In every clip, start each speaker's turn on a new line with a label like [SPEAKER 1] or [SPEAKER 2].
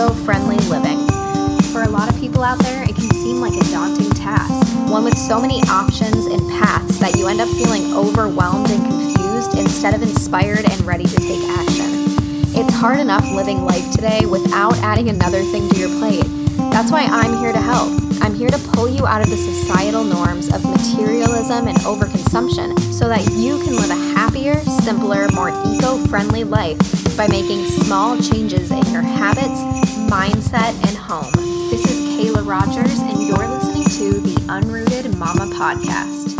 [SPEAKER 1] eco friendly living. For a lot of people out there, it can seem like a daunting task, one with so many options and paths that you end up feeling overwhelmed and confused instead of inspired and ready to take action. It's hard enough living life today without adding another thing to your plate. That's why I'm here to help. I'm here to pull you out of the societal norms of materialism and overconsumption so that you can live a happier, simpler, more eco friendly life by making small changes in your habits, mindset, and home. This is Kayla Rogers, and you're listening to the Unrooted Mama Podcast.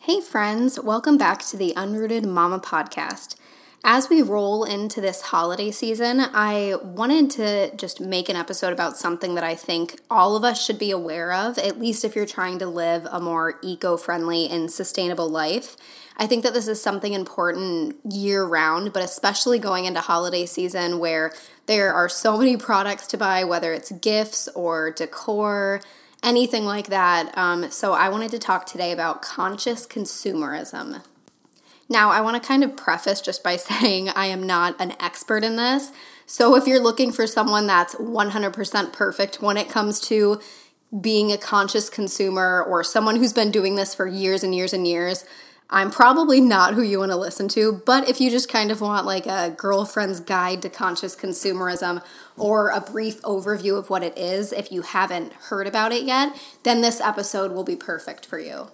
[SPEAKER 1] Hey, friends, welcome back to the Unrooted Mama Podcast. As we roll into this holiday season, I wanted to just make an episode about something that I think all of us should be aware of, at least if you're trying to live a more eco friendly and sustainable life. I think that this is something important year round, but especially going into holiday season where there are so many products to buy, whether it's gifts or decor anything like that. Um, so, I wanted to talk today about conscious consumerism. Now, I want to kind of preface just by saying I am not an expert in this. So, if you're looking for someone that's 100% perfect when it comes to being a conscious consumer or someone who's been doing this for years and years and years, I'm probably not who you want to listen to, but if you just kind of want like a girlfriend's guide to conscious consumerism or a brief overview of what it is, if you haven't heard about it yet, then this episode will be perfect for you.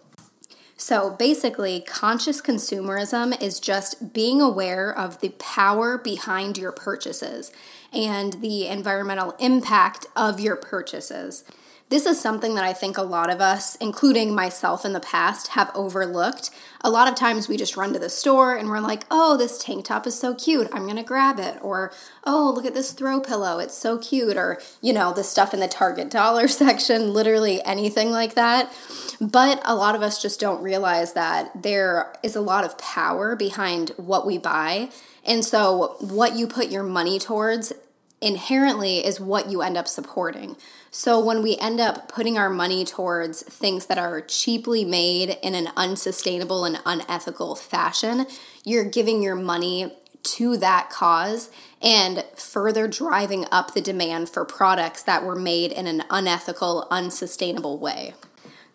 [SPEAKER 1] So basically, conscious consumerism is just being aware of the power behind your purchases and the environmental impact of your purchases. This is something that I think a lot of us, including myself in the past, have overlooked. A lot of times we just run to the store and we're like, oh, this tank top is so cute, I'm gonna grab it. Or, oh, look at this throw pillow, it's so cute. Or, you know, the stuff in the Target dollar section, literally anything like that. But a lot of us just don't realize that there is a lot of power behind what we buy. And so, what you put your money towards inherently is what you end up supporting. So when we end up putting our money towards things that are cheaply made in an unsustainable and unethical fashion, you're giving your money to that cause and further driving up the demand for products that were made in an unethical, unsustainable way.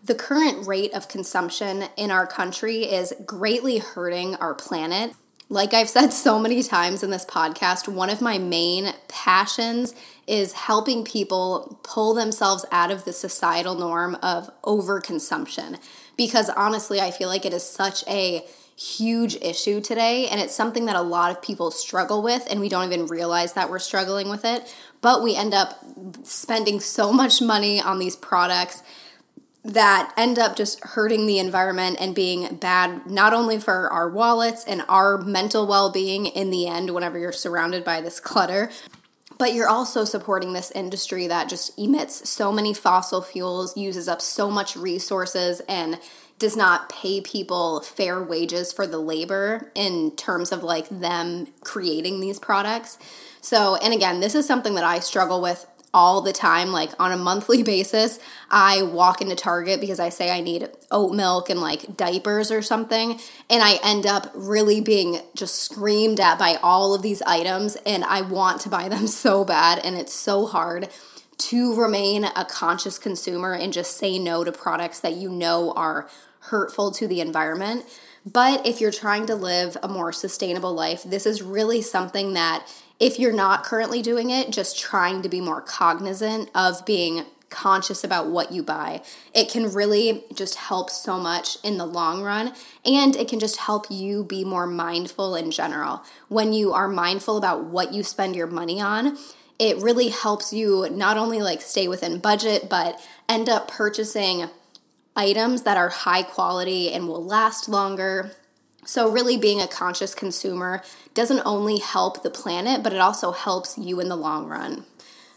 [SPEAKER 1] The current rate of consumption in our country is greatly hurting our planet like I've said so many times in this podcast, one of my main passions is helping people pull themselves out of the societal norm of overconsumption. Because honestly, I feel like it is such a huge issue today, and it's something that a lot of people struggle with, and we don't even realize that we're struggling with it. But we end up spending so much money on these products that end up just hurting the environment and being bad not only for our wallets and our mental well being in the end, whenever you're surrounded by this clutter, but you're also supporting this industry that just emits so many fossil fuels, uses up so much resources, and does not pay people fair wages for the labor in terms of like them creating these products. So, and again, this is something that I struggle with all the time, like on a monthly basis. I walk into Target because I say I need oat milk and like diapers or something, and I end up really being just screamed at by all of these items, and I want to buy them so bad, and it's so hard to remain a conscious consumer and just say no to products that you know are hurtful to the environment. But if you're trying to live a more sustainable life, this is really something that if you're not currently doing it, just trying to be more cognizant of being conscious about what you buy. It can really just help so much in the long run, and it can just help you be more mindful in general. When you are mindful about what you spend your money on, it really helps you not only like stay within budget, but end up purchasing items that are high quality and will last longer so, really being a conscious consumer doesn't only help the planet, but it also helps you in the long run.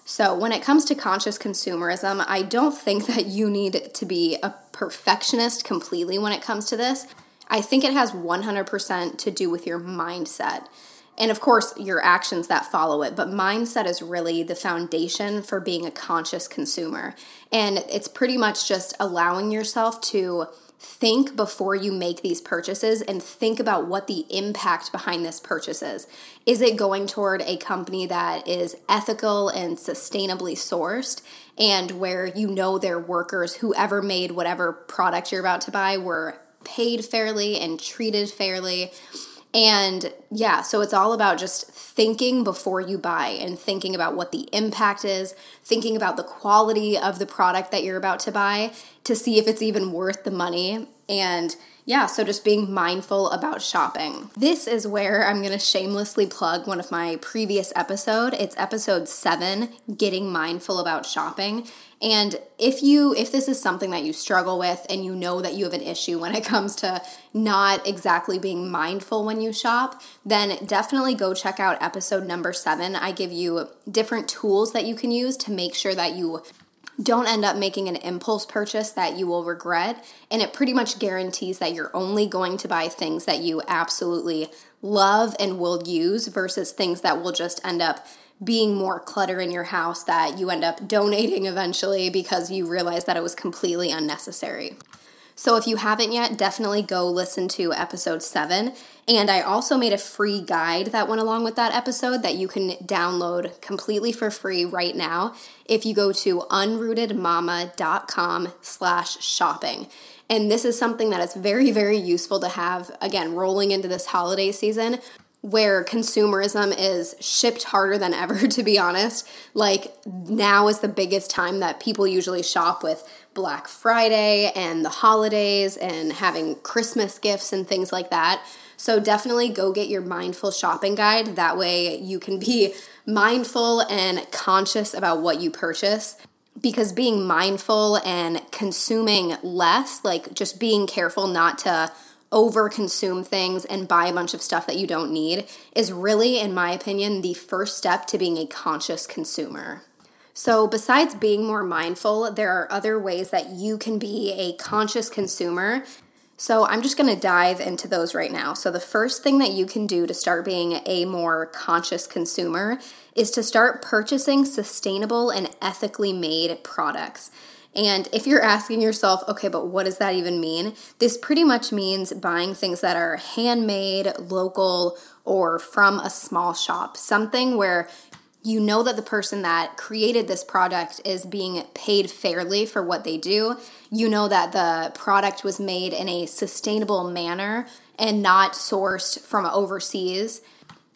[SPEAKER 1] So, when it comes to conscious consumerism, I don't think that you need to be a perfectionist completely when it comes to this. I think it has 100% to do with your mindset. And of course, your actions that follow it. But mindset is really the foundation for being a conscious consumer. And it's pretty much just allowing yourself to think before you make these purchases and think about what the impact behind this purchase is. Is it going toward a company that is ethical and sustainably sourced and where you know their workers, whoever made whatever product you're about to buy, were paid fairly and treated fairly? And yeah, so it's all about just thinking before you buy and thinking about what the impact is, thinking about the quality of the product that you're about to buy to see if it's even worth the money. And yeah, so just being mindful about shopping. This is where I'm going to shamelessly plug one of my previous episode. It's episode 7, getting mindful about shopping. And if you if this is something that you struggle with and you know that you have an issue when it comes to not exactly being mindful when you shop, then definitely go check out episode number 7. I give you different tools that you can use to make sure that you don't end up making an impulse purchase that you will regret. And it pretty much guarantees that you're only going to buy things that you absolutely love and will use versus things that will just end up being more clutter in your house that you end up donating eventually because you realize that it was completely unnecessary. So if you haven't yet, definitely go listen to episode 7. And I also made a free guide that went along with that episode that you can download completely for free right now if you go to unrootedmama.com slash shopping. And this is something that is very, very useful to have, again, rolling into this holiday season where consumerism is shipped harder than ever, to be honest. Like, now is the biggest time that people usually shop with Black Friday and the holidays and having Christmas gifts and things like that. So, definitely go get your mindful shopping guide. That way, you can be mindful and conscious about what you purchase because being mindful and consuming less, like just being careful not to over consume things and buy a bunch of stuff that you don't need is really, in my opinion, the first step to being a conscious consumer. So, besides being more mindful, there are other ways that you can be a conscious consumer. So, I'm just to dive into those right now. So, the first thing that you can do to start being a more conscious consumer is to start purchasing sustainable and ethically made products. And if you're asking yourself, okay, but what does that even mean? This pretty much means buying things that are handmade, local, or from a small shop. Something where you know that the person that created this product is being paid fairly for what they do. You know that the product was made in a sustainable manner and not sourced from overseas.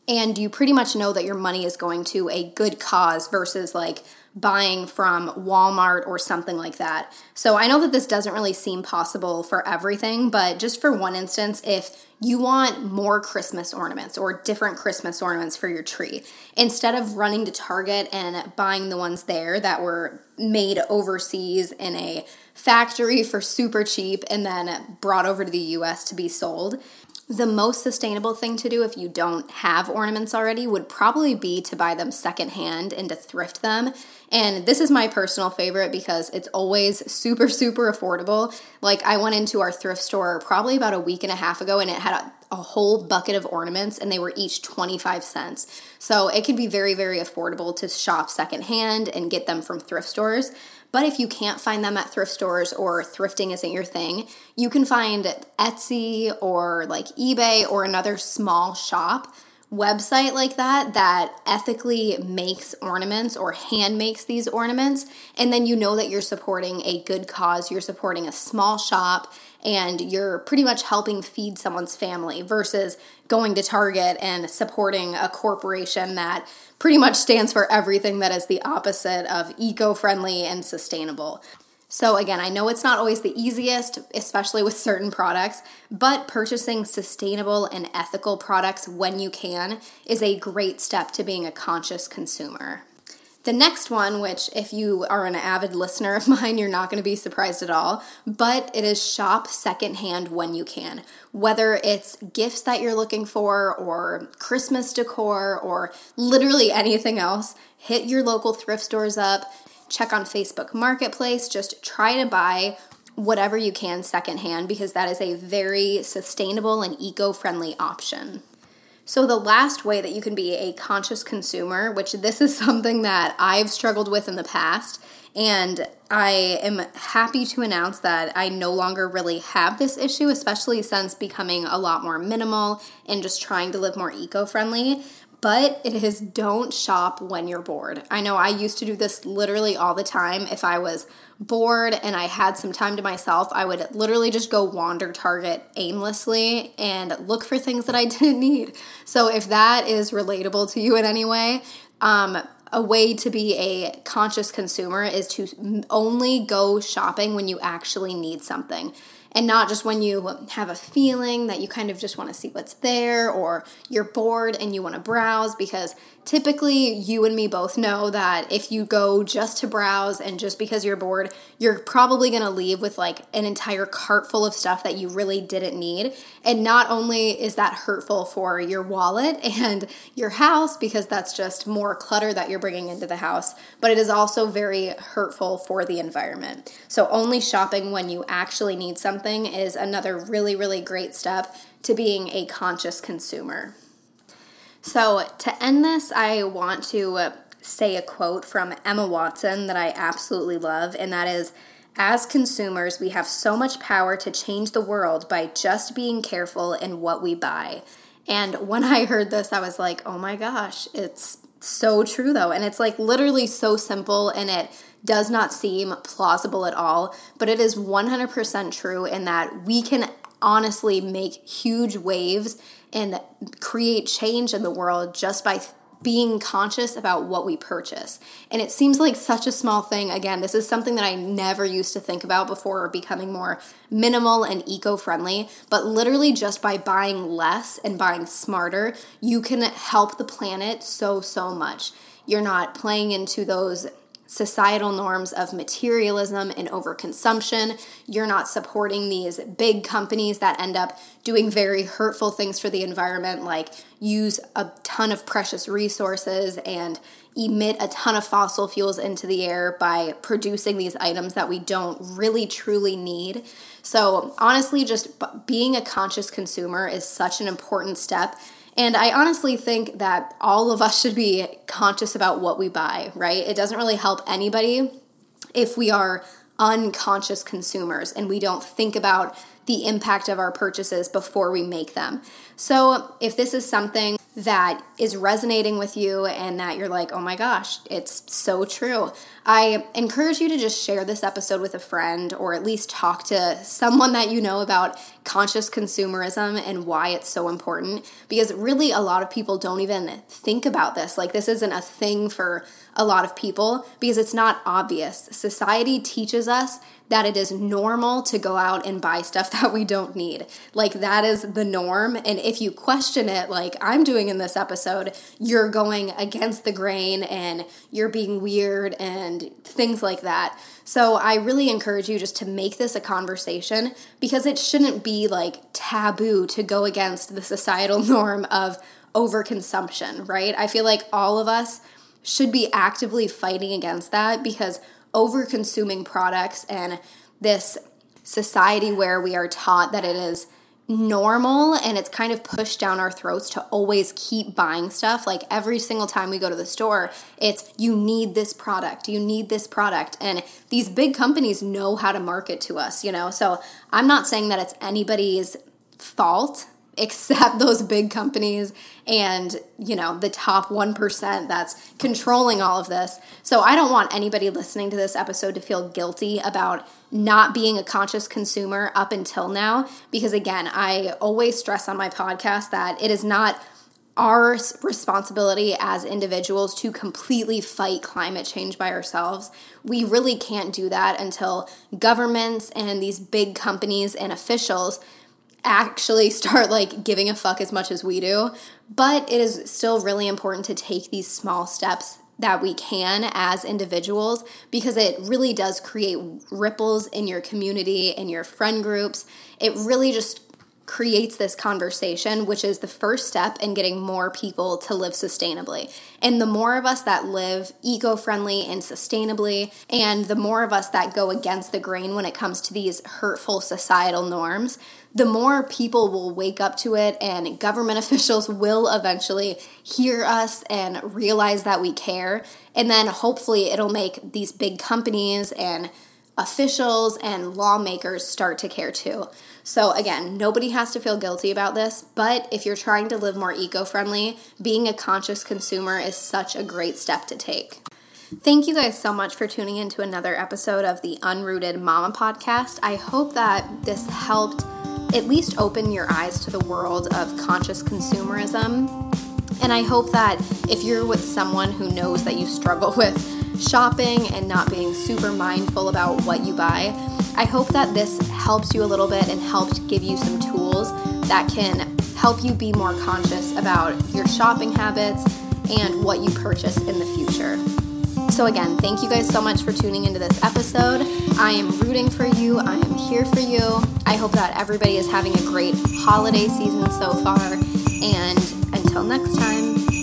[SPEAKER 1] And you pretty much know that your money is going to a good cause versus like buying from Walmart or something like that. So I know that this doesn't really seem possible for everything, but just for one instance, if you want more Christmas ornaments or different Christmas ornaments for your tree, instead of running to Target and buying the ones there that were made overseas in a factory for super cheap and then brought over to the US to be sold, the most sustainable thing to do if you don't have ornaments already would probably be to buy them secondhand and to thrift them. And this is my personal favorite because it's always super, super affordable. Like, I went into our thrift store probably about a week and a half ago and it had a, a whole bucket of ornaments and they were each 25 cents. So it can be very, very affordable to shop secondhand and get them from thrift stores. But if you can't find them at thrift stores or thrifting isn't your thing, you can find Etsy or like eBay or another small shop website like that that ethically makes ornaments or hand makes these ornaments and then you know that you're supporting a good cause you're supporting a small shop and you're pretty much helping feed someone's family versus going to Target and supporting a corporation that pretty much stands for everything that is the opposite of eco friendly and sustainable. So, again, I know it's not always the easiest, especially with certain products, but purchasing sustainable and ethical products when you can is a great step to being a conscious consumer. The next one, which if you are an avid listener of mine, you're not going to be surprised at all, but it is shop secondhand when you can. Whether it's gifts that you're looking for, or Christmas decor, or literally anything else, hit your local thrift stores up, check on Facebook Marketplace, just try to buy whatever you can secondhand because that is a very sustainable and eco friendly option. So, the last way that you can be a conscious consumer, which this is something that I've struggled with in the past, and I am happy to announce that I no longer really have this issue, especially since becoming a lot more minimal and just trying to live more eco friendly but it is don't shop when you're bored. I know I used to do this literally all the time. If I was bored and I had some time to myself, I would literally just go wander Target aimlessly and look for things that I didn't need. So if that is relatable to you in any way, um, a way to be a conscious consumer is to only go shopping when you actually need something and not just when you have a feeling that you kind of just want to see what's there or you're bored and you want to browse because typically you and me both know that if you go just to browse and just because you're bored, you're probably going to leave with like an entire cart full of stuff that you really didn't need. And not only is that hurtful for your wallet and your house because that's just more clutter that you're bringing into the house, but it is also very hurtful for the environment. So only shopping when you actually need something is another really really great step to being a conscious consumer. So, to end this, I want to say a quote from Emma Watson that I absolutely love, and that is As consumers, we have so much power to change the world by just being careful in what we buy. And when I heard this, I was like, oh my gosh, it's so true though. And it's like literally so simple and it does not seem plausible at all, but it is 100% true in that we can honestly make huge waves and create change in the world just by being conscious about what we purchase. And it seems like such a small thing. Again, this is something that I never used to think about before becoming more minimal and eco friendly. But literally, just by buying less and buying smarter, you can help the planet so, so much. You're not playing into those societal norms of materialism and overconsumption. You're not supporting these big companies that end up doing very hurtful things for the environment, like use a ton of precious resources and emit a ton of fossil fuels into the air by producing these items that we don't really truly need. So, honestly, just being a conscious consumer is such an important step and I honestly think that all of us should be conscious about what we buy, right? It doesn't really help anybody if we are unconscious consumers and we don't think about the impact of our purchases before we make them. So, if this is something that is resonating with you and that you're like, oh my gosh, it's so true. I encourage you to just share this episode with a friend or at least talk to someone that you know about conscious consumerism and why it's so important because really a lot of people don't even think about this. Like, this isn't a thing for a lot of people because it's not obvious. Society teaches us that it is normal to go out and buy stuff that we don't need. Like that is the norm. And if you question it, like I'm doing in this episode, you're going against the grain and you're being weird and things like that. So I really encourage you just to make this a conversation because it shouldn't be like taboo to go against the societal norm of overconsumption, right? I feel like all of us should be actively fighting against that because over consuming products and this society where we are taught that it is normal and it's kind of pushed down our throats to always keep buying stuff. Like every single time we go to the store, it's you need this product, you need this product. And these big companies know how to market to us, you know? So I'm not saying that it's anybody's fault except those big companies and you know the top 1% that's controlling all of this so i don't want anybody listening to this episode to feel guilty about not being a conscious consumer up until now because again i always stress on my podcast that it is not our responsibility as individuals to completely fight climate change by ourselves. We really can't do that until governments and these big companies and officials actually start like giving a fuck as much as we do. But it is still really important to take these small steps that we can as individuals because it really does create ripples in your community, in your friend groups. It really just creates this conversation, which is the first step in getting more people to live sustainably. And the more of us that live eco friendly and sustainably, and the more of us that go against the grain when it comes to these hurtful societal norms, the more people will wake up to it, and government officials will eventually hear us and realize that we care. And then hopefully, it'll make these big companies and officials and lawmakers start to care too. So, again, nobody has to feel guilty about this, but if you're trying to live more eco friendly, being a conscious consumer is such a great step to take. Thank you guys so much for tuning in to another episode of the Unrooted Mama podcast. I hope that this helped at least open your eyes to the world of conscious consumerism. And I hope that if you're with someone who knows that you struggle with shopping and not being super mindful about what you buy, I hope that this helps you a little bit and helped give you some tools that can help you be more conscious about your shopping habits and what you purchase in the future. So, again, thank you guys so much for tuning into this episode. I am rooting for you, I am here for you. I hope that everybody is having a great holiday season so far. And until next time,